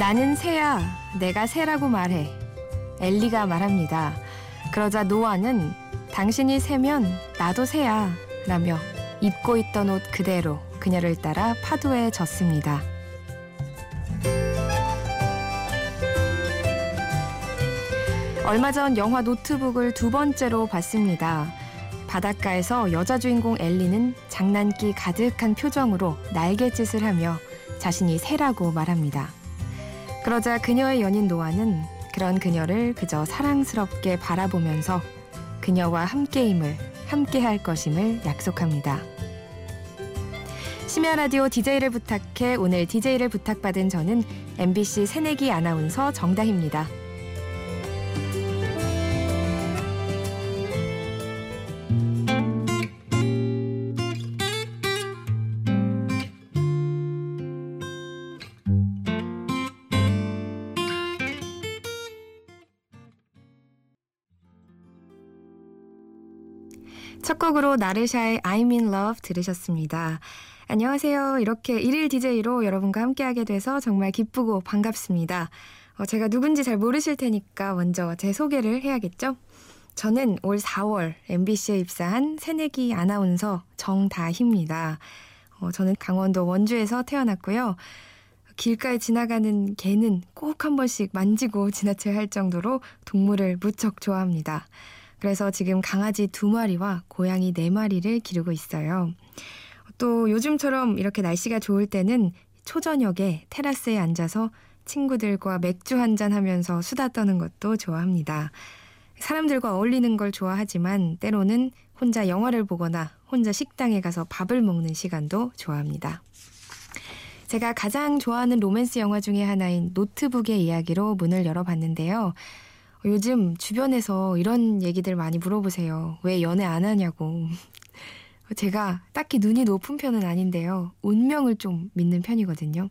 나는 새야. 내가 새라고 말해. 엘리가 말합니다. 그러자 노아는 당신이 새면 나도 새야. 라며 입고 있던 옷 그대로 그녀를 따라 파도에 졌습니다. 얼마 전 영화 노트북을 두 번째로 봤습니다. 바닷가에서 여자 주인공 엘리는 장난기 가득한 표정으로 날갯짓을 하며 자신이 새라고 말합니다. 그러자 그녀의 연인 노아는 그런 그녀를 그저 사랑스럽게 바라보면서 그녀와 함께임을 함께할 것임을 약속합니다. 심야 라디오 DJ를 부탁해 오늘 DJ를 부탁받은 저는 MBC 새내기 아나운서 정다희입니다. 첫 곡으로 나르샤의 I'm in love 들으셨습니다. 안녕하세요. 이렇게 일일 DJ로 여러분과 함께하게 돼서 정말 기쁘고 반갑습니다. 어, 제가 누군지 잘 모르실 테니까 먼저 제 소개를 해야겠죠? 저는 올 4월 MBC에 입사한 새내기 아나운서 정다희입니다. 어, 저는 강원도 원주에서 태어났고요. 길가에 지나가는 개는 꼭 한 번씩 만지고 지나쳐야 할 정도로 동물을 무척 좋아합니다. 그래서 지금 강아지 두 마리와 고양이 네 마리를 기르고 있어요. 또 요즘처럼 이렇게 날씨가 좋을 때는 초저녁에 테라스에 앉아서 친구들과 맥주 한잔 하면서 수다 떠는 것도 좋아합니다. 사람들과 어울리는 걸 좋아하지만 때로는 혼자 영화를 보거나 혼자 식당에 가서 밥을 먹는 시간도 좋아합니다. 제가 가장 좋아하는 로맨스 영화 중의 하나인 노트북의 이야기로 문을 열어봤는데요. 요즘 주변에서 이런 얘기들 많이 물어보세요. 왜 연애 안 하냐고. 제가 딱히 눈이 높은 편은 아닌데요. 운명을 좀 믿는 편이거든요.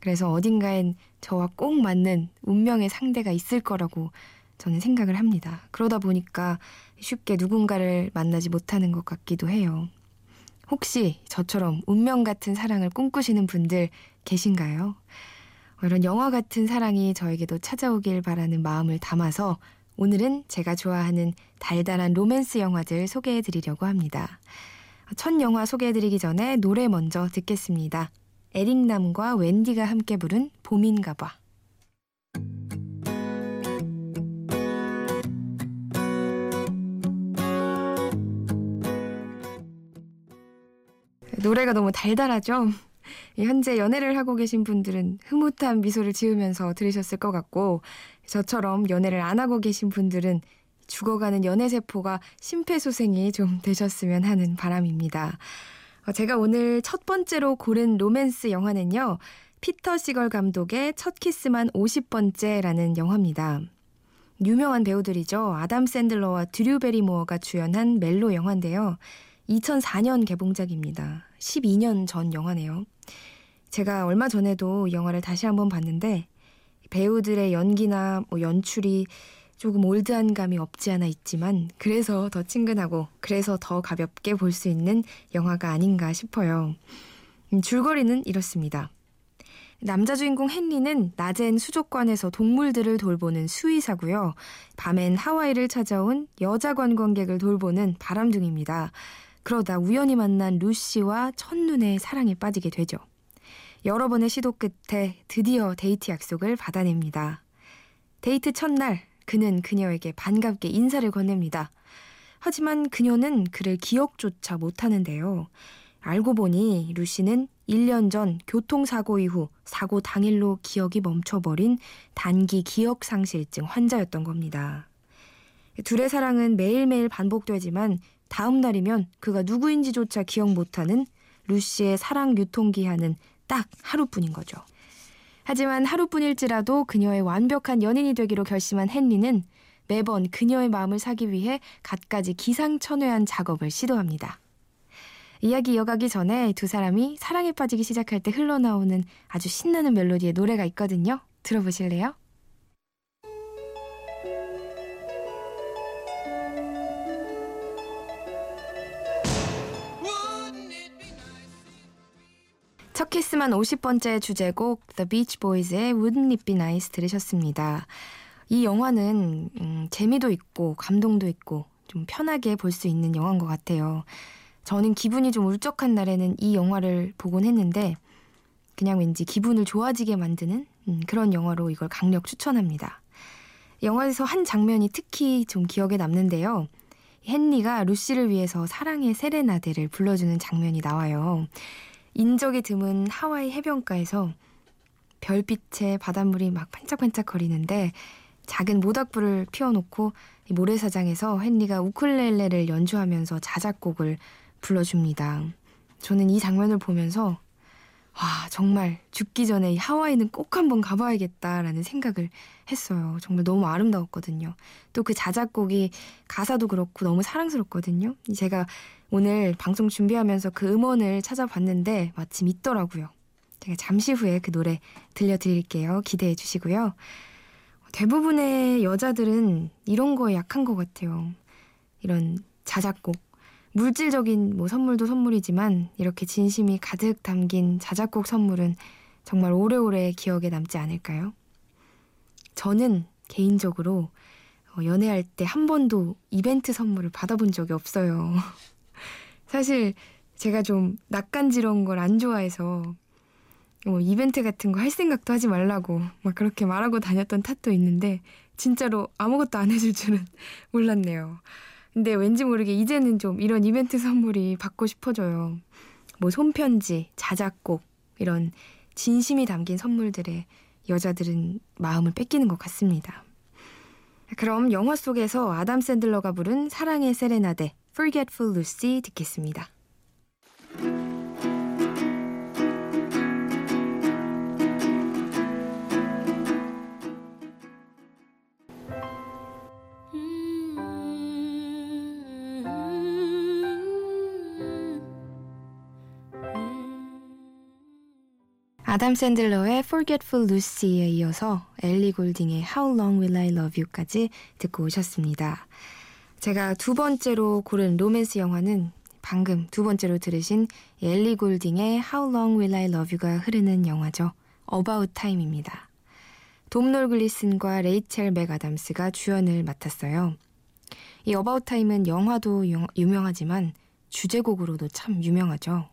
그래서 어딘가엔 저와 꼭 맞는 운명의 상대가 있을 거라고 저는 생각을 합니다. 그러다 보니까 쉽게 누군가를 만나지 못하는 것 같기도 해요. 혹시 저처럼 운명 같은 사랑을 꿈꾸시는 분들 계신가요? 이런 영화 같은 사랑이 저에게도 찾아오길 바라는 마음을 담아서 오늘은 제가 좋아하는 달달한 로맨스 영화들 소개해 드리려고 합니다. 첫 영화 소개해 드리기 전에 노래 먼저 듣겠습니다. 에릭남과 웬디가 함께 부른 봄인가 봐. 노래가 너무 달달하죠? 현재 연애를 하고 계신 분들은 흐뭇한 미소를 지으면서 들으셨을 것 같고 저처럼 연애를 안 하고 계신 분들은 죽어가는 연애 세포가 심폐소생이 좀 되셨으면 하는 바람입니다. 어, 제가 오늘 첫 번째로 고른 로맨스 영화는요. 피터 시걸 감독의 첫 키스만 50번째라는 영화입니다. 유명한 배우들이죠. 아담 샌들러와 드류 베리모어가 주연한 멜로 영화인데요. 2004년 개봉작입니다. 12년 전 영화네요. 제가 얼마 전에도 영화를 다시 한번 봤는데 배우들의 연기나 뭐 연출이 조금 올드한 감이 없지 않아 있지만 그래서 더 친근하고 그래서 더 가볍게 볼 수 있는 영화가 아닌가 싶어요. 음, 줄거리는 이렇습니다. 남자 주인공 헨리는 낮엔 수족관에서 동물들을 돌보는 수의사고요. 밤엔 하와이를 찾아온 여자 관광객을 돌보는 바람둥입니다. 그러다 우연히 만난 루시와 첫눈에 사랑에 빠지게 되죠. 여러 번의 시도 끝에 드디어 데이트 약속을 받아냅니다. 데이트 첫날 그는 그녀에게 반갑게 인사를 건넵니다. 하지만 그녀는 그를 기억조차 못하는데요. 알고 보니 루시는 1년 전 교통사고 이후 사고 당일로 기억이 멈춰버린 단기 기억상실증 환자였던 겁니다. 둘의 사랑은 매일매일 반복되지만 다음 날이면 그가 누구인지조차 기억 못하는 루시의 사랑 유통기한은 딱 하루뿐인 거죠. 하지만 하루뿐일지라도 그녀의 완벽한 연인이 되기로 결심한 헨리는 매번 그녀의 마음을 사기 위해 갖가지 기상천외한 작업을 시도합니다. 이야기 이어가기 전에 두 사람이 사랑에 빠지기 시작할 때 흘러나오는 아주 신나는 멜로디의 노래가 있거든요. 들어보실래요? 키스만 50번째 주제곡 The Beach Boys의 Wouldn't It Be Nice 들으셨습니다. 이 영화는 음, 재미도 있고 감동도 있고 좀 편하게 볼 수 있는 영화인 것 같아요. 저는 기분이 좀 울적한 날에는 이 영화를 보곤 했는데 그냥 왠지 기분을 좋아지게 만드는 음, 그런 영화로 이걸 강력 추천합니다. 영화에서 한 장면이 특히 좀 기억에 남는데요. 헨리가 루시를 위해서 사랑의 세레나데를 불러주는 장면이 나와요. 인적이 드문 하와이 해변가에서 별빛에 바닷물이 막 반짝반짝거리는데 작은 모닥불을 피워놓고 모래사장에서 헨리가 우쿨렐레를 연주하면서 자작곡을 불러줍니다. 저는 이 장면을 보면서 와 정말 죽기 전에 하와이는 꼭 한번 가봐야겠다라는 생각을 했어요. 정말 너무 아름다웠거든요. 또 그 자작곡이 가사도 그렇고 너무 사랑스럽거든요. 제가 오늘 방송 준비하면서 그 음원을 찾아봤는데 마침 있더라고요. 제가 잠시 후에 그 노래 들려드릴게요. 기대해 주시고요. 대부분의 여자들은 이런 거에 약한 것 같아요. 이런 자작곡. 물질적인 뭐 선물도 선물이지만 이렇게 진심이 가득 담긴 자작곡 선물은 정말 오래오래 기억에 남지 않을까요? 저는 개인적으로 어, 연애할 때 한 번도 이벤트 선물을 받아본 적이 없어요. 사실 제가 좀 낯간지러운 걸 안 좋아해서 뭐 이벤트 같은 거 할 생각도 하지 말라고 막 그렇게 말하고 다녔던 탓도 있는데 진짜로 아무것도 안 해줄 줄은 몰랐네요. 근데 왠지 모르게 이제는 좀 이런 이벤트 선물이 받고 싶어져요. 뭐 손편지, 자작곡 이런 진심이 담긴 선물들에 여자들은 마음을 뺏기는 것 같습니다. 그럼 영화 속에서 아담 샌들러가 부른 사랑의 세레나데 Forgetful Lucy 듣겠습니다. 아담 샌들러의 Forgetful Lucy에 이어서 엘리 골딩의 How Long Will I Love You까지 듣고 오셨습니다. 제가 두 번째로 고른 로맨스 영화는 방금 두 번째로 들으신 엘리 골딩의 How Long Will I Love You가 흐르는 영화죠. About Time입니다. 돔놀 글리슨과 레이첼 맥아담스가 주연을 맡았어요. 이 About Time은 영화도 유명하지만 주제곡으로도 참 유명하죠.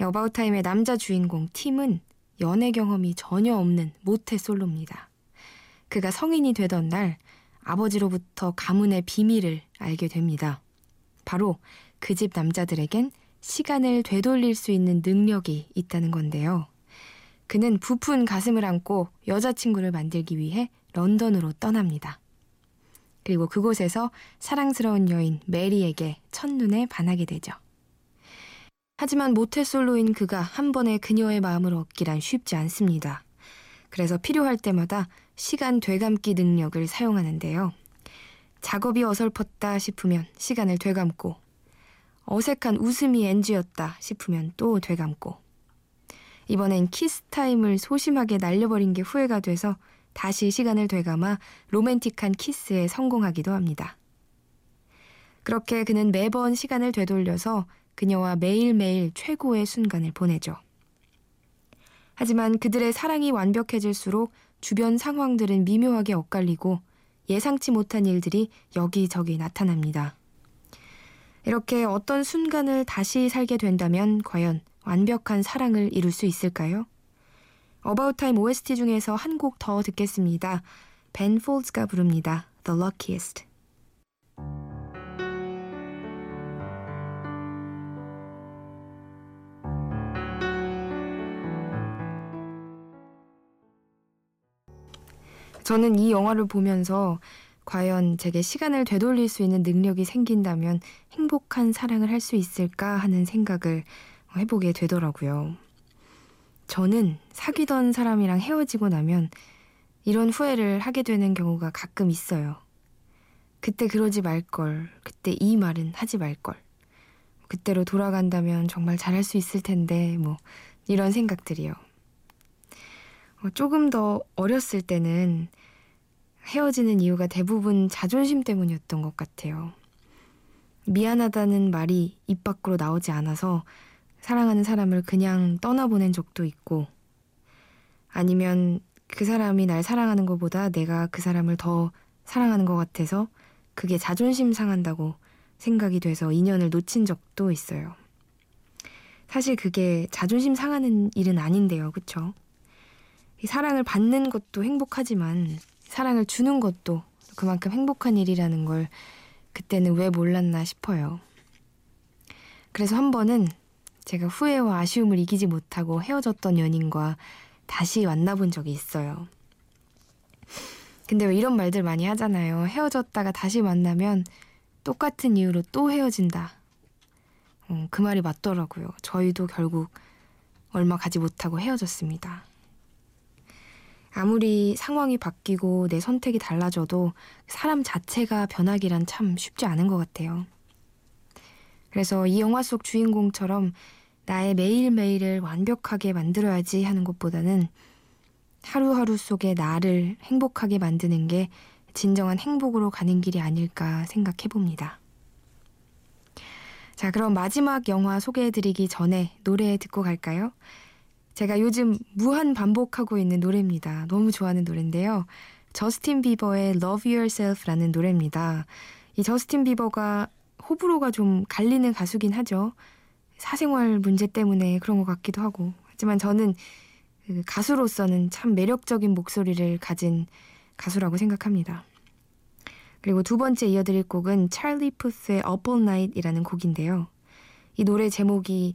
어바웃타임의 남자 주인공 팀은 연애 경험이 전혀 없는 모태 솔로입니다. 그가 성인이 되던 날 아버지로부터 가문의 비밀을 알게 됩니다. 바로 그 집 남자들에겐 시간을 되돌릴 수 있는 능력이 있다는 건데요. 그는 부푼 가슴을 안고 여자친구를 만들기 위해 런던으로 떠납니다. 그리고 그곳에서 사랑스러운 여인 메리에게 첫눈에 반하게 되죠. 하지만 모태솔로인 그가 한 번에 그녀의 마음을 얻기란 쉽지 않습니다. 그래서 필요할 때마다 시간 되감기 능력을 사용하는데요. 작업이 어설펐다 싶으면 시간을 되감고, 어색한 웃음이 NG였다 싶으면 또 되감고, 이번엔 키스타임을 소심하게 날려버린 게 후회가 돼서 다시 시간을 되감아 로맨틱한 키스에 성공하기도 합니다. 그렇게 그는 매번 시간을 되돌려서 그녀와 매일매일 최고의 순간을 보내죠. 하지만 그들의 사랑이 완벽해질수록 주변 상황들은 미묘하게 엇갈리고 예상치 못한 일들이 여기저기 나타납니다. 이렇게 어떤 순간을 다시 살게 된다면 과연 완벽한 사랑을 이룰 수 있을까요? About Time OST 중에서 한 곡 더 듣겠습니다. 벤 폴즈가 부릅니다. The Luckiest. 저는 이 영화를 보면서 과연 제게 시간을 되돌릴 수 있는 능력이 생긴다면 행복한 사랑을 할 수 있을까 하는 생각을 해보게 되더라고요. 저는 사귀던 사람이랑 헤어지고 나면 이런 후회를 하게 되는 경우가 가끔 있어요. 그때 그러지 말걸, 그때 이 말은 하지 말걸. 그때로 돌아간다면 정말 잘할 수 있을 텐데, 뭐, 이런 생각들이요. 어, 조금 더 어렸을 때는 헤어지는 이유가 대부분 자존심 때문이었던 것 같아요. 미안하다는 말이 입 밖으로 나오지 않아서 사랑하는 사람을 그냥 떠나보낸 적도 있고, 아니면 그 사람이 날 사랑하는 것보다 내가 그 사람을 더 사랑하는 것 같아서 그게 자존심 상한다고 생각이 돼서 인연을 놓친 적도 있어요. 사실 그게 자존심 상하는 일은 아닌데요. 그쵸? 사랑을 받는 것도 행복하지만 사랑을 주는 것도 그만큼 행복한 일이라는 걸 그때는 왜 몰랐나 싶어요. 그래서 한 번은 제가 후회와 아쉬움을 이기지 못하고 헤어졌던 연인과 다시 만나본 적이 있어요. 근데 왜 이런 말들 많이 하잖아요. 헤어졌다가 다시 만나면 똑같은 이유로 또 헤어진다. 어, 그 말이 맞더라고요. 저희도 결국 얼마 가지 못하고 헤어졌습니다. 아무리 상황이 바뀌고 내 선택이 달라져도 사람 자체가 변하기란 참 쉽지 않은 것 같아요. 그래서 이 영화 속 주인공처럼 나의 매일매일을 완벽하게 만들어야지 하는 것보다는 하루하루 속에 나를 행복하게 만드는 게 진정한 행복으로 가는 길이 아닐까 생각해 봅니다. 자, 그럼 마지막 영화 소개해 드리기 전에 노래 듣고 갈까요? 제가 요즘 무한 반복하고 있는 노래입니다. 너무 좋아하는 노래인데요. 저스틴 비버의 Love Yourself라는 노래입니다. 이 저스틴 비버가 호불호가 좀 갈리는 가수긴 하죠. 사생활 문제 때문에 그런 것 같기도 하고. 하지만 저는 그 가수로서는 참 매력적인 목소리를 가진 가수라고 생각합니다. 그리고 두 번째 이어드릴 곡은 찰리 푸스의 Up All Night이라는 곡인데요. 이 노래 제목이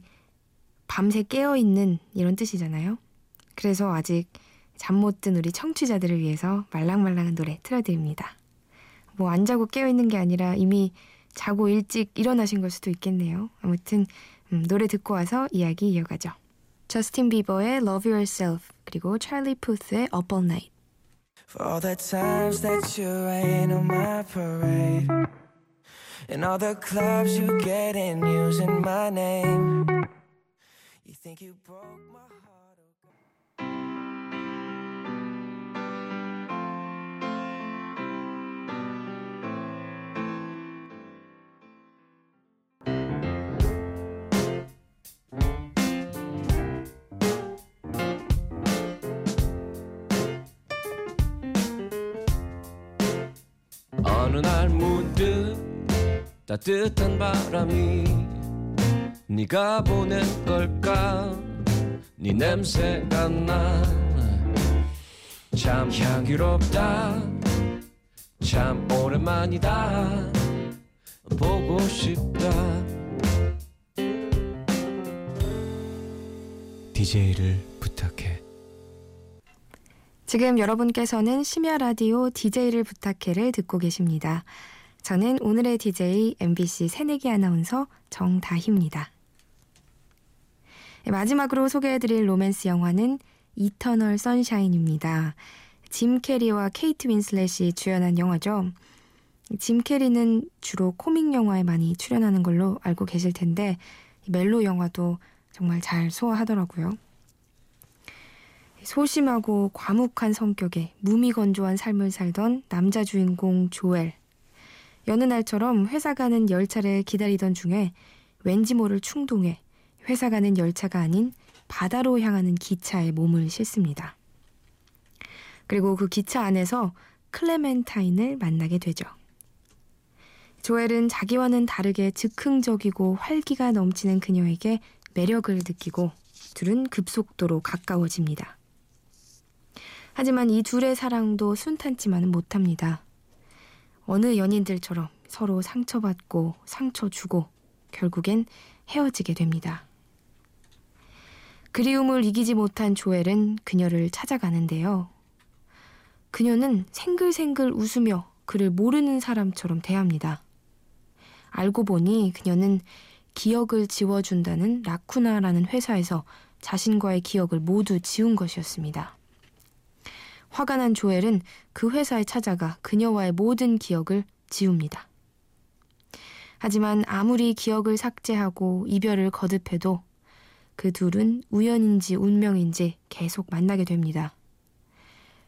밤새 깨어있는 이런 뜻이잖아요. 그래서 아직 잠 못 든 우리 청취자들을 위해서 말랑말랑한 노래 틀어드립니다. 뭐 안 자고 깨어있는 게 아니라 이미 자고 일찍 일어나신 걸 수도 있겠네요. 아무튼 음, 노래 듣고 와서 이야기 이어가죠. 저스틴 비버의 Love Yourself 그리고 찰리 푸스의 Up All Night For all the times that you rain on my parade And all the clubs you get in using my name You think you broke my 어느 날 문득 따뜻한 바람이 네가 보낸 걸까? 네 냄새가 나 참 향기롭다. 참 오랜만이다. 보고 싶다. DJ를 부탁해. 지금 여러분께서는 심야 라디오 DJ를 부탁해를 듣고 계십니다. 저는 오늘의 DJ MBC 새내기 아나운서 정다희입니다. 네, 마지막으로 소개해드릴 로맨스 영화는 Eternal Sunshine입니다. 짐 캐리와 케이트 윈슬렛이 주연한 영화죠. 짐 캐리는 주로 코믹 영화에 많이 출연하는 걸로 알고 계실 텐데 멜로 영화도 정말 잘 소화하더라고요. 소심하고 과묵한 성격에 무미건조한 삶을 살던 남자 주인공 조엘. 여느 날처럼 회사 가는 열차를 기다리던 중에 왠지 모를 충동에 회사 가는 열차가 아닌 바다로 향하는 기차에 몸을 싣습니다. 그리고 그 기차 안에서 클레멘타인을 만나게 되죠. 조엘은 자기와는 다르게 즉흥적이고 활기가 넘치는 그녀에게 매력을 느끼고 둘은 급속도로 가까워집니다. 하지만 이 둘의 사랑도 순탄치만은 못합니다. 어느 연인들처럼 서로 상처받고 상처 주고 결국엔 헤어지게 됩니다. 그리움을 이기지 못한 조엘은 그녀를 찾아가는데요. 그녀는 생글생글 웃으며 그를 모르는 사람처럼 대합니다. 알고 보니 그녀는 기억을 지워준다는 라쿠나라는 회사에서 자신과의 기억을 모두 지운 것이었습니다. 화가 난 조엘은 그 회사에 찾아가 그녀와의 모든 기억을 지웁니다. 하지만 아무리 기억을 삭제하고 이별을 거듭해도 그 둘은 우연인지 운명인지 계속 만나게 됩니다.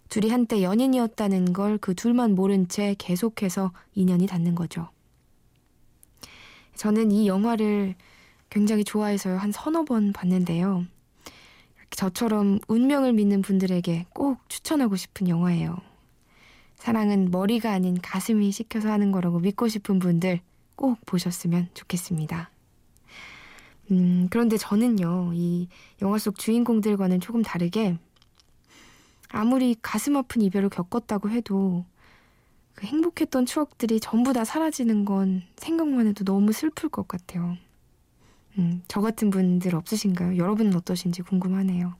둘이 한때 연인이었다는 걸 그 둘만 모른 채 계속해서 인연이 닿는 거죠. 저는 이 영화를 굉장히 좋아해서 한 서너 번 봤는데요. 저처럼 운명을 믿는 분들에게 꼭 추천하고 싶은 영화예요. 사랑은 머리가 아닌 가슴이 시켜서 하는 거라고 믿고 싶은 분들 꼭 보셨으면 좋겠습니다. 음, 그런데 저는요, 이 영화 속 주인공들과는 조금 다르게 아무리 가슴 아픈 이별을 겪었다고 해도 그 행복했던 추억들이 전부 다 사라지는 건 생각만 해도 너무 슬플 것 같아요. 음, 저 같은 분들 없으신가요? 여러분은 어떠신지 궁금하네요.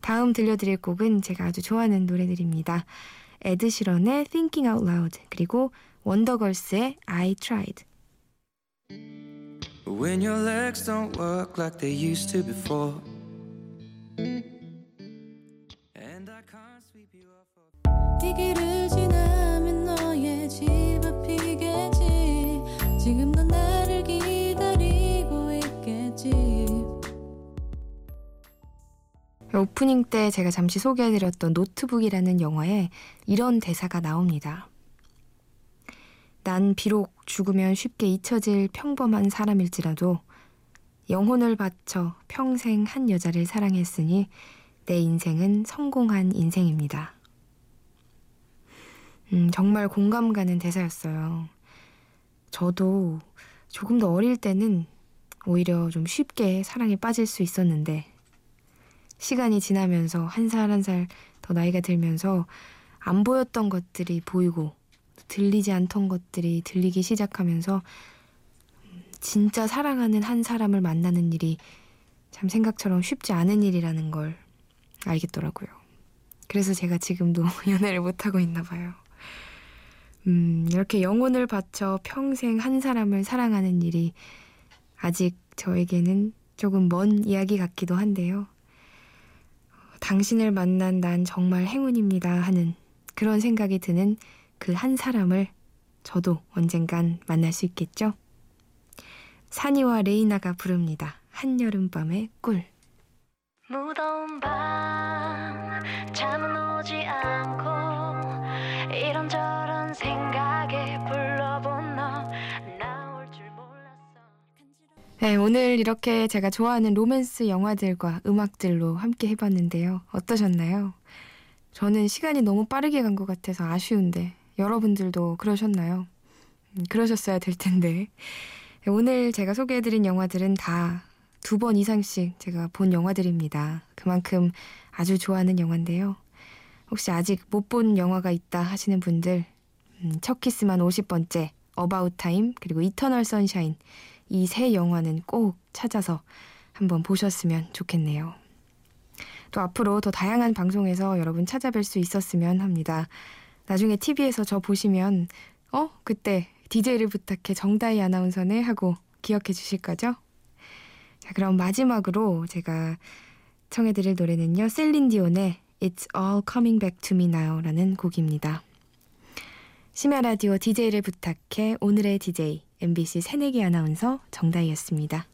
다음 들려드릴 곡은 제가 아주 좋아하는 노래들입니다. 에드 시런의 Thinking Out Loud 그리고 원더걸스의 I Tried. When your legs don't work like they used to before. And I can't sweep you off. 이 길을 지나면 너의 집 앞이겠지. 지금 넌 나를 기다리고 있겠지. 오프닝 때 제가 잠시 소개해드렸던 노트북이라는 영화에 이런 대사가 나옵니다. 난 비록 죽으면 쉽게 잊혀질 평범한 사람일지라도 영혼을 바쳐 평생 한 여자를 사랑했으니 내 인생은 성공한 인생입니다. 음, 정말 공감 가는 대사였어요. 저도 조금 더 어릴 때는 오히려 좀 쉽게 사랑에 빠질 수 있었는데 시간이 지나면서 한 살 한 살 더 나이가 들면서 안 보였던 것들이 보이고 들리지 않던 것들이 들리기 시작하면서 진짜 사랑하는 한 사람을 만나는 일이 참 생각처럼 쉽지 않은 일이라는 걸 알겠더라고요. 그래서 제가 지금도 연애를 못하고 있나 봐요. 음, 이렇게 영혼을 바쳐 평생 한 사람을 사랑하는 일이 아직 저에게는 조금 먼 이야기 같기도 한데요. 당신을 만난 난 정말 행운입니다 하는 그런 생각이 드는 그 한 사람을 저도 언젠간 만날 수 있겠죠? 산이와 레이나가 부릅니다. 한여름밤의 꿀. 무더운 밤 잠은 오지 않고 이런저런 생각에 불러본 너 나올 줄 몰랐어 네, 오늘 이렇게 제가 좋아하는 로맨스 영화들과 음악들로 함께 해봤는데요. 어떠셨나요? 저는 시간이 너무 빠르게 간 것 같아서 아쉬운데 여러분들도 그러셨나요? 음, 그러셨어야 될 텐데. 오늘 제가 소개해드린 영화들은 다 두 번 이상씩 제가 본 영화들입니다. 그만큼 아주 좋아하는 영화인데요. 혹시 아직 못 본 영화가 있다 하시는 분들, 음, 첫 키스만 50번째, About Time, 그리고 Eternal Sunshine, 이 세 영화는 꼭 찾아서 한번 보셨으면 좋겠네요. 또 앞으로 더 다양한 방송에서 여러분 찾아뵐 수 있었으면 합니다. 나중에 TV에서 저 보시면 어 그때 DJ를 부탁해 정다희 아나운서네 하고 기억해 주실 거죠? 자 그럼 마지막으로 제가 청해드릴 노래는요 셀린 디온의 It's All Coming Back to Me Now라는 곡입니다. 심야 라디오 DJ를 부탁해 오늘의 DJ MBC 새내기 아나운서 정다희였습니다.